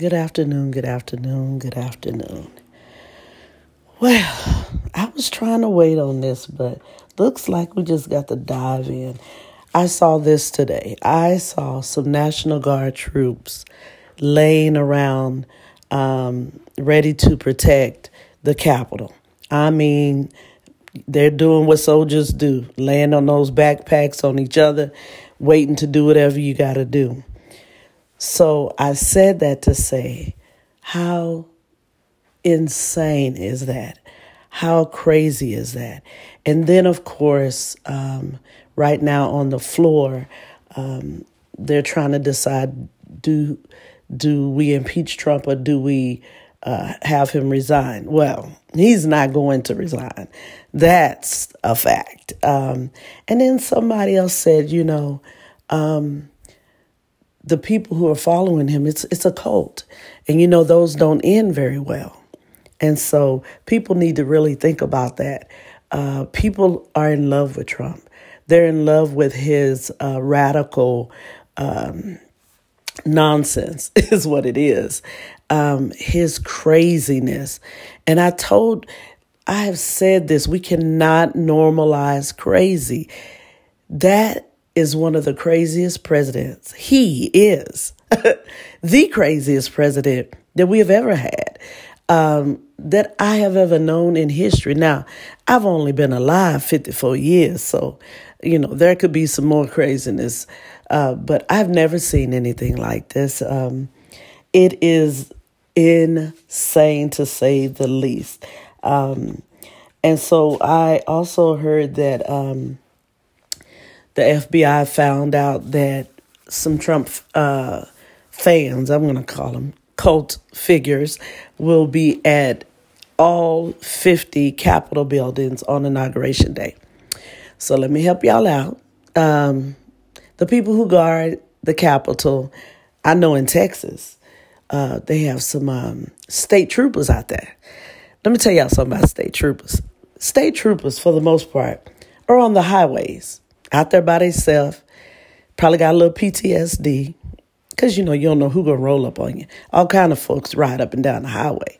Good afternoon, good afternoon, good afternoon. Well, I was trying to wait on this, but looks like we just got to dive in. I saw this today. I saw some National Guard troops laying around um, ready to protect the Capitol. I mean, they're doing what soldiers do, laying on those backpacks on each other, waiting to do whatever you got to do. So I said that to say, how insane is that? How crazy is that? And then, of course, um, right now on the floor, um, they're trying to decide do do we impeach Trump or do we uh, have him resign? Well, he's not going to resign. That's a fact. Um, and then somebody else said, you know, um, the people who are following him, it's it's a cult, and you know those don't end very well. And so people need to really think about that. Uh, people are in love with Trump. They're in love with his uh, radical um, nonsense, is what it is. Um, his craziness. And I told, I have said this, we cannot normalize crazy. That is one of the craziest presidents. He is the craziest president that we have ever had. Um, that I have ever known in history. Now, I've only been alive 54 years, so, you know, there could be some more craziness, uh, but I've never seen anything like this. Um, it is insane to say the least. Um, and so I also heard that um, the FBI found out that some Trump uh, fans, I'm going to call them cult figures, will be at all 50 Capitol buildings on Inauguration Day. So let me help y'all out. Um, the people who guard the Capitol, I know in Texas, uh, they have some um, state troopers out there. Let me tell y'all something about state troopers. State troopers, for the most part, are on the highways, out there by themselves, probably got a little PTSD, because you know you don't know who gonna roll up on you. All kind of folks ride up and down the highway.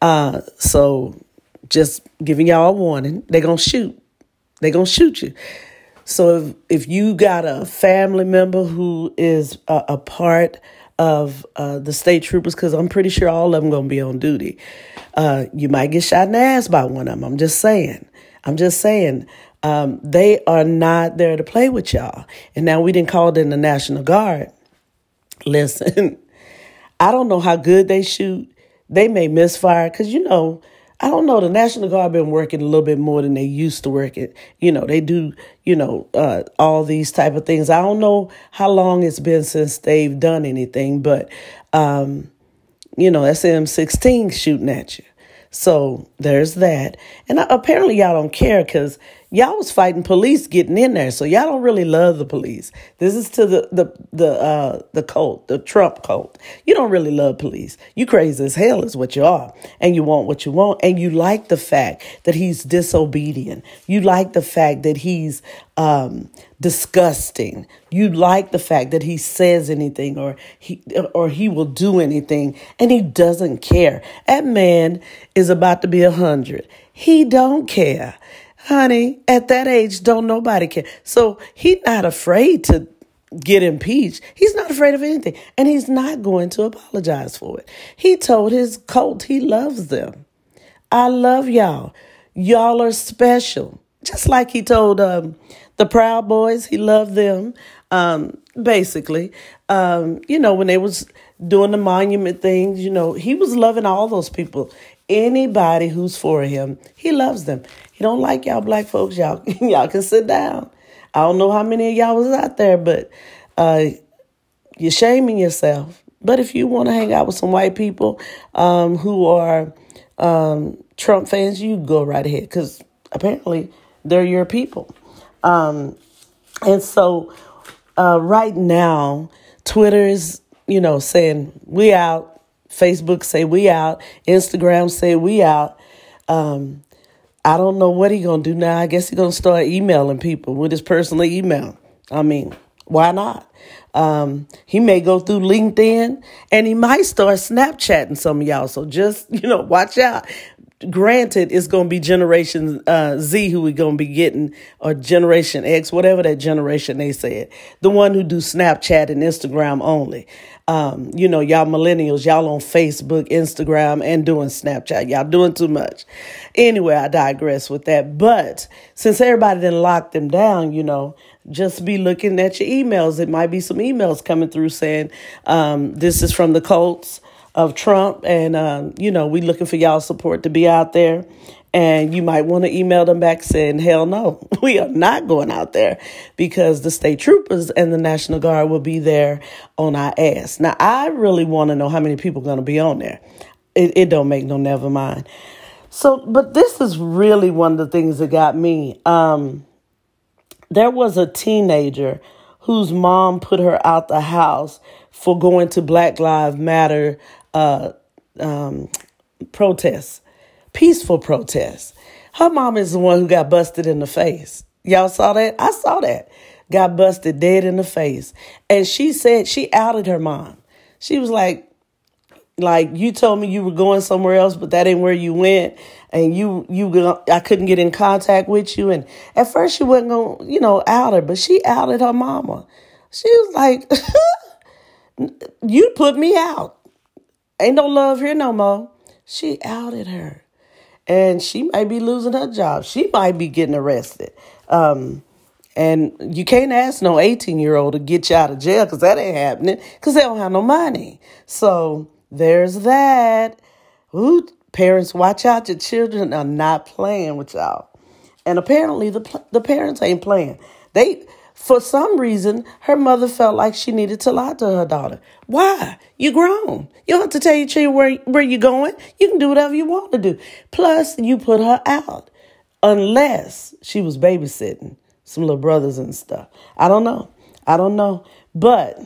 Uh, so just giving y'all a warning, they're gonna shoot. They're gonna shoot you. So if if you got a family member who is a, a part of uh, the state troopers, because I'm pretty sure all of them gonna be on duty, uh, you might get shot in the ass by one of them. I'm just saying. I'm just saying. Um, they are not there to play with y'all. And now we didn't call in the National Guard. Listen, I don't know how good they shoot they may misfire because you know I don't know. The National Guard been working a little bit more than they used to work it. You know, they do, you know, uh, all these type of things. I don't know how long it's been since they've done anything, but, um, you know, that's M16 shooting at you. So there's that. And apparently y'all don't care because y'all was fighting police getting in there. So y'all don't really love the police. This is to the the the uh the cult, the Trump cult. You don't really love police. You crazy as hell is what you are. And you want what you want. And you like the fact that he's disobedient. You like the fact that he's um disgusting. You like the fact that he says anything or he or he will do anything and he doesn't care. That man is about to be a hundred. He don't care. Honey, at that age, don't nobody care. So he's not afraid to get impeached. He's not afraid of anything. And he's not going to apologize for it. He told his cult he loves them. I love y'all. Y'all are special. Just like he told um, the Proud Boys, he loved them. Um, basically, um, you know, when they was doing the monument things, you know, he was loving all those people. Anybody who's for him, he loves them. He don't like y'all black folks. Y'all, y'all can sit down. I don't know how many of y'all was out there, but uh, you're shaming yourself. But if you want to hang out with some white people um, who are um, Trump fans, you go right ahead because apparently they're your people. Um, and so uh, right now, Twitter is, you know, saying we out. Facebook say we out. Instagram say we out. Um, I don't know what he gonna do now. I guess he gonna start emailing people with his personal email. I mean, why not? Um, he may go through LinkedIn and he might start Snapchatting some of y'all. So just, you know, watch out granted it's going to be generation uh, z who we're going to be getting or generation x whatever that generation they said. The one who do snapchat and instagram only. Um, you know y'all millennials y'all on facebook instagram and doing snapchat. Y'all doing too much. Anyway i digress with that. But since everybody then locked them down you know just be looking at your emails. It might be some emails coming through saying um, this is from the colts of Trump, and um, you know we looking for y'all support to be out there. And you might want to email them back saying, "Hell no, we are not going out there," because the state troopers and the National Guard will be there on our ass. Now, I really want to know how many people are going to be on there. It, it don't make no never mind. So, but this is really one of the things that got me. Um, there was a teenager whose mom put her out the house for going to Black Lives Matter uh, um, protests, peaceful protests. Her mom is the one who got busted in the face. Y'all saw that? I saw that. Got busted dead in the face. And she said she outed her mom. She was like, like you told me you were going somewhere else, but that ain't where you went, and you you I couldn't get in contact with you. And at first she wasn't gonna you know out her, but she outed her mama. She was like, "You put me out. Ain't no love here no more. She outed her. And she might be losing her job. She might be getting arrested. Um, and you can't ask no 18 year old to get you out of jail because that ain't happening because they don't have no money. So there's that. Ooh, parents, watch out. Your children are not playing with y'all. And apparently the, the parents ain't playing. They for some reason, her mother felt like she needed to lie to her daughter. Why? You grown. You don't have to tell your children where, where you're going. You can do whatever you want to do. Plus, you put her out. Unless she was babysitting some little brothers and stuff. I don't know. I don't know. But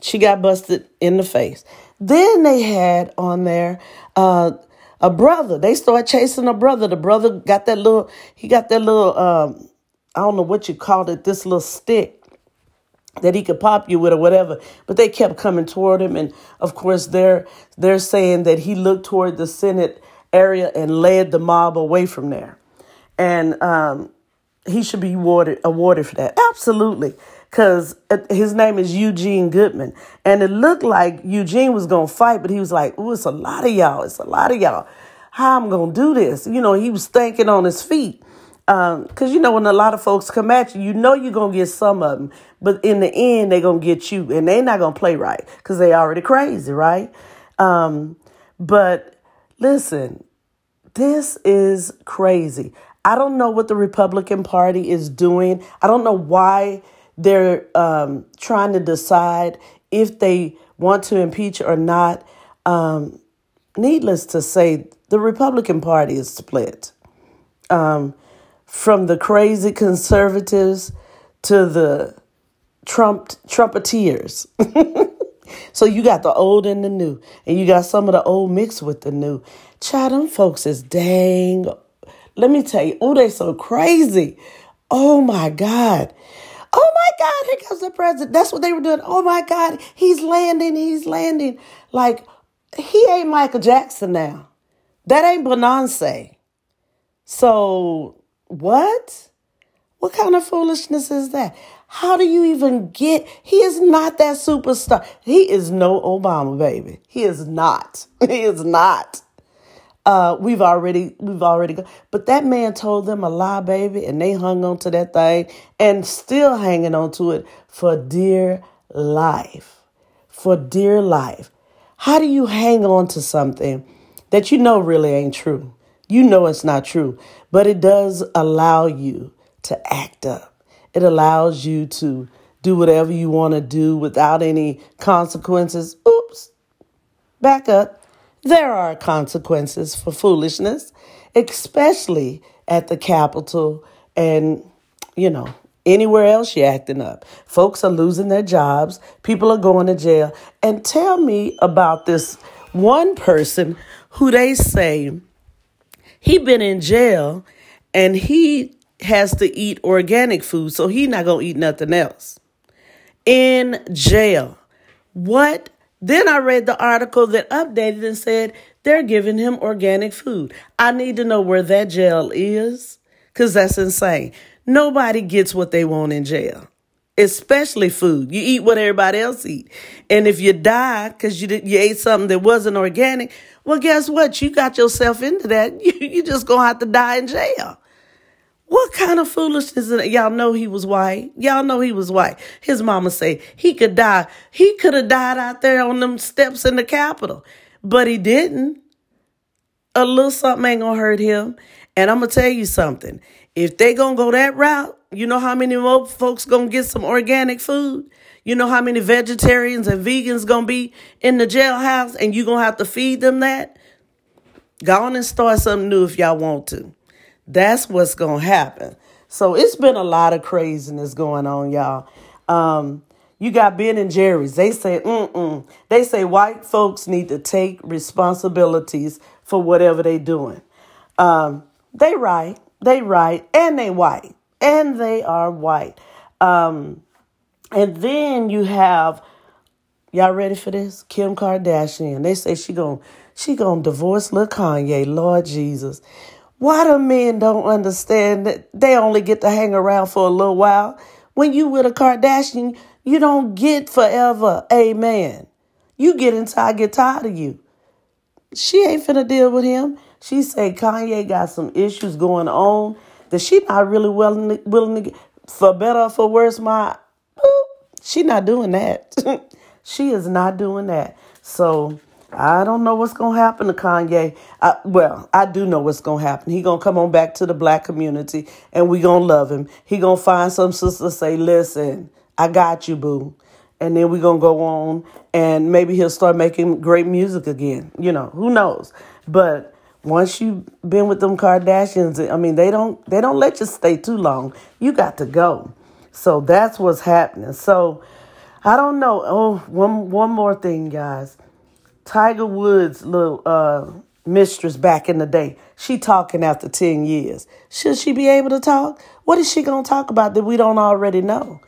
she got busted in the face. Then they had on there uh, a brother. They started chasing a brother. The brother got that little, he got that little, um, I don't know what you called it, this little stick that he could pop you with or whatever. But they kept coming toward him. And of course, they're, they're saying that he looked toward the Senate area and led the mob away from there. And um, he should be awarded, awarded for that. Absolutely. Because his name is Eugene Goodman. And it looked like Eugene was going to fight, but he was like, oh, it's a lot of y'all. It's a lot of y'all. How I'm going to do this? You know, he was thinking on his feet because um, you know when a lot of folks come at you, you know you're gonna get some of them, but in the end they're gonna get you, and they're not gonna play right because they already crazy, right? Um, but listen, this is crazy. I don't know what the Republican Party is doing. I don't know why they're um, trying to decide if they want to impeach or not. Um, needless to say, the Republican Party is split. Um, from the crazy conservatives to the Trump trumpeteers. so you got the old and the new, and you got some of the old mixed with the new. Child, them folks is dang. Let me tell you, oh, they so crazy. Oh my God. Oh my God, here comes the president. That's what they were doing. Oh my God, he's landing, he's landing. Like, he ain't Michael Jackson now. That ain't Beyonce. So what? What kind of foolishness is that? How do you even get? He is not that superstar. He is no Obama, baby. He is not. He is not. Uh, we've already, we've already go. But that man told them a lie, baby, and they hung on to that thing and still hanging on to it for dear life. For dear life. How do you hang on to something that you know really ain't true? You know it's not true, but it does allow you to act up. It allows you to do whatever you want to do without any consequences. Oops, back up. There are consequences for foolishness, especially at the Capitol and, you know, anywhere else you're acting up. Folks are losing their jobs, people are going to jail. And tell me about this one person who they say he been in jail and he has to eat organic food, so he not gonna eat nothing else. in jail. What? Then I read the article that updated and said they're giving him organic food. I need to know where that jail is because that's insane. Nobody gets what they want in jail, especially food. You eat what everybody else eat. And if you die because you, you ate something that wasn't organic, well, guess what? You got yourself into that. You, you just to have to die in jail. What kind of foolishness is it? Y'all know he was white. Y'all know he was white. His mama say he could die. He could have died out there on them steps in the Capitol, but he didn't. A little something ain't gonna hurt him. And I'm gonna tell you something. If they gonna go that route, you know how many more folks gonna get some organic food? You know how many vegetarians and vegans gonna be in the jailhouse and you gonna have to feed them that? Go on and start something new if y'all want to. That's what's to happen. So it's been a lot of craziness going on, y'all. Um, you got Ben and Jerry's. They say, mm-mm. They say white folks need to take responsibilities for whatever they're doing. Um, they right. They right. And they white. And they are white. Um, and then you have, y'all ready for this? Kim Kardashian. They say she going she gonna divorce Lil Kanye. Lord Jesus. Why do men don't understand that they only get to hang around for a little while? When you with a Kardashian, you don't get forever. Amen. You get until I get tired of you. She ain't finna deal with him. She said Kanye got some issues going on she not really willing to, willing to get, for better or for worse. My, she not doing that. she is not doing that. So I don't know what's gonna happen to Kanye. I, well, I do know what's gonna happen. He gonna come on back to the black community, and we gonna love him. He gonna find some sister say, "Listen, I got you, boo," and then we gonna go on, and maybe he'll start making great music again. You know, who knows? But once you've been with them Kardashians, I mean, they don't they don't let you stay too long. You got to go. So that's what's happening. So I don't know. Oh, one one more thing, guys Tiger Woods' little uh, mistress back in the day, she talking after 10 years. Should she be able to talk? What is she to talk about that we don't already know?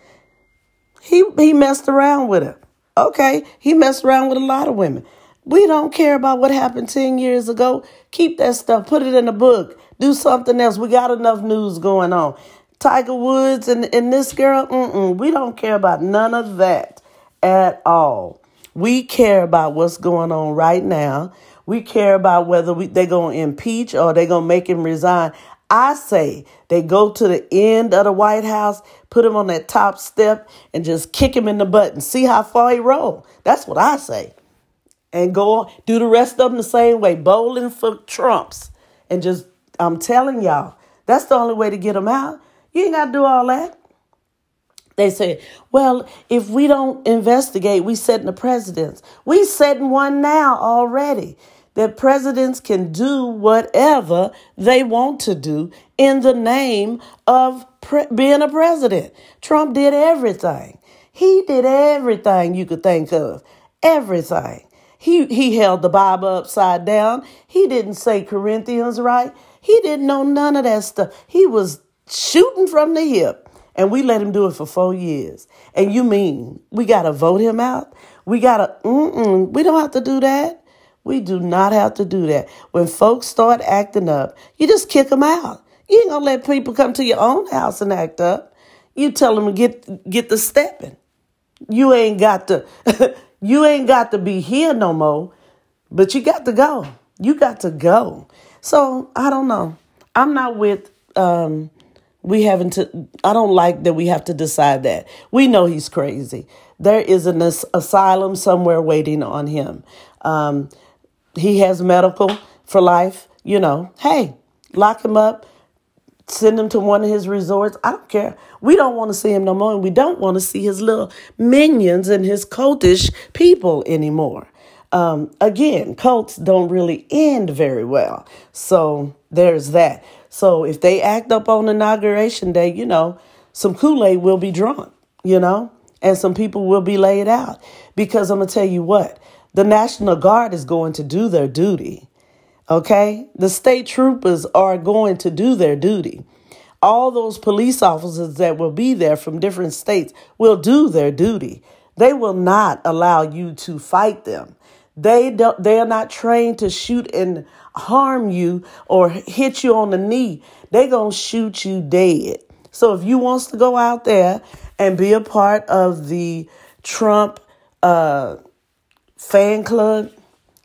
He, he messed around with her. Okay, he messed around with a lot of women. We don't care about what happened 10 years ago. Keep that stuff, put it in a book, do something else. We got enough news going on. Tiger Woods and, and this girl, we don't care about none of that at all. We care about what's going on right now. We care about whether we, they're going to impeach or they're going to make him resign. I say they go to the end of the White House, put him on that top step, and just kick him in the butt and see how far he roll. That's what I say. And go do the rest of them the same way, bowling for Trumps. And just, I'm telling y'all, that's the only way to get them out. You ain't got to do all that. They say, well, if we don't investigate, we setting the precedents. We setting one now already that presidents can do whatever they want to do in the name of pre- being a president. Trump did everything. He did everything you could think of. Everything. He, he held the Bible upside down. He didn't say Corinthians right. He didn't know none of that stuff. He was shooting from the hip and we let him do it for four years. And you mean we got to vote him out? We got to, mm-mm, we don't have to do that. We do not have to do that. When folks start acting up, you just kick them out. You ain't gonna let people come to your own house and act up. You tell them to get get the stepping. You ain't got to you ain't got to be here no more, but you got to go. You got to go. So I don't know. I'm not with um, we haven't to i don't like that we have to decide that we know he's crazy there is an as- asylum somewhere waiting on him um, he has medical for life you know hey lock him up send him to one of his resorts i don't care we don't want to see him no more and we don't want to see his little minions and his cultish people anymore um, again cults don't really end very well so there's that so if they act up on inauguration day, you know, some Kool Aid will be drunk, you know, and some people will be laid out. Because I'm going to tell you what, the National Guard is going to do their duty. Okay? The state troopers are going to do their duty. All those police officers that will be there from different states will do their duty. They will not allow you to fight them. They don't, they are not trained to shoot and harm you or hit you on the knee. They're going to shoot you dead. So if you wants to go out there and be a part of the Trump uh, fan club,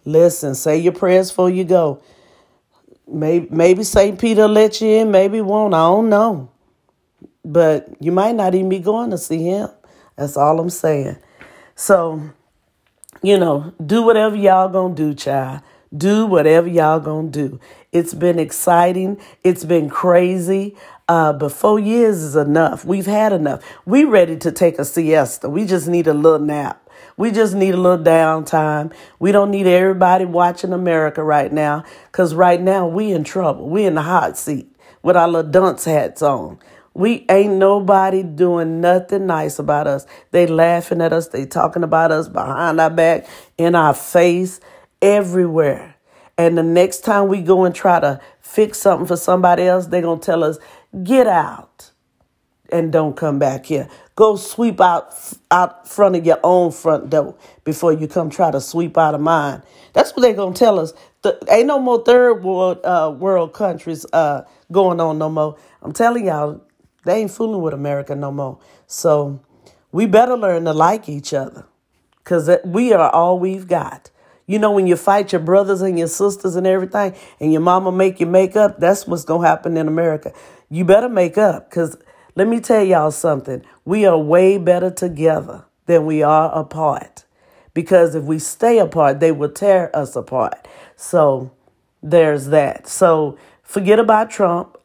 listen, say your prayers before you go. Maybe, maybe St. Peter let you in, maybe won't. I don't know. But you might not even be going to see him. That's all I'm saying. So, you know, do whatever y'all gonna do, child. Do whatever y'all gonna do. It's been exciting. It's been crazy. Uh, but four years is enough. We've had enough. We ready to take a siesta. We just need a little nap. We just need a little downtime. We don't need everybody watching America right now because right now we in trouble. We in the hot seat with our little dunce hats on. We ain't nobody doing nothing nice about us. They laughing at us. They talking about us behind our back, in our face, everywhere. And the next time we go and try to fix something for somebody else, they going to tell us, get out and don't come back here. Go sweep out out front of your own front door before you come try to sweep out of mine. That's what they're gonna tell us. The, ain't no more third world uh, world countries uh, going on no more. I'm telling y'all, they ain't fooling with America no more. So we better learn to like each other, cause we are all we've got. You know, when you fight your brothers and your sisters and everything, and your mama make you make up, that's what's gonna happen in America. You better make up, cause let me tell y'all something. We are way better together than we are apart. Because if we stay apart, they will tear us apart. So there's that. So forget about Trump.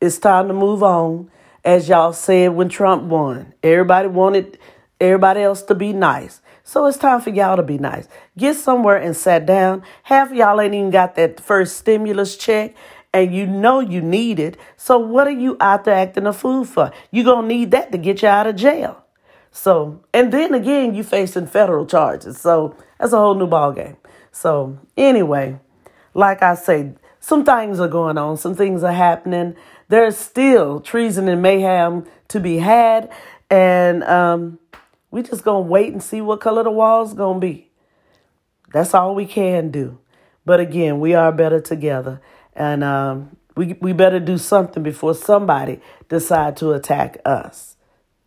It's time to move on. As y'all said when Trump won, everybody wanted everybody else to be nice. So it's time for y'all to be nice. Get somewhere and sit down. Half y'all ain't even got that first stimulus check and you know you need it. So what are you out there acting a fool for? You're going to need that to get you out of jail. So, and then again, you facing federal charges. So that's a whole new ball game. So anyway, like I say, some things are going on. Some things are happening. There's still treason and mayhem to be had. And um, we just going to wait and see what color the wall's going to be. That's all we can do. But again, we are better together. And um, we, we better do something before somebody decide to attack us.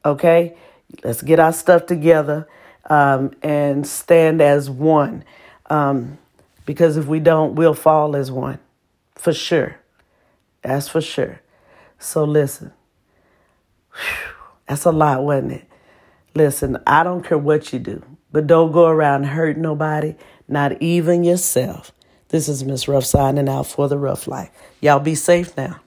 Okay? Let's get our stuff together um, and stand as one. Um, because if we don't, we'll fall as one. For sure. That's for sure. So listen. Whew, that's a lot, wasn't it? Listen, I don't care what you do, but don't go around hurt nobody, not even yourself. This is Miss Ruff signing out for the Ruff Life. Y'all be safe now.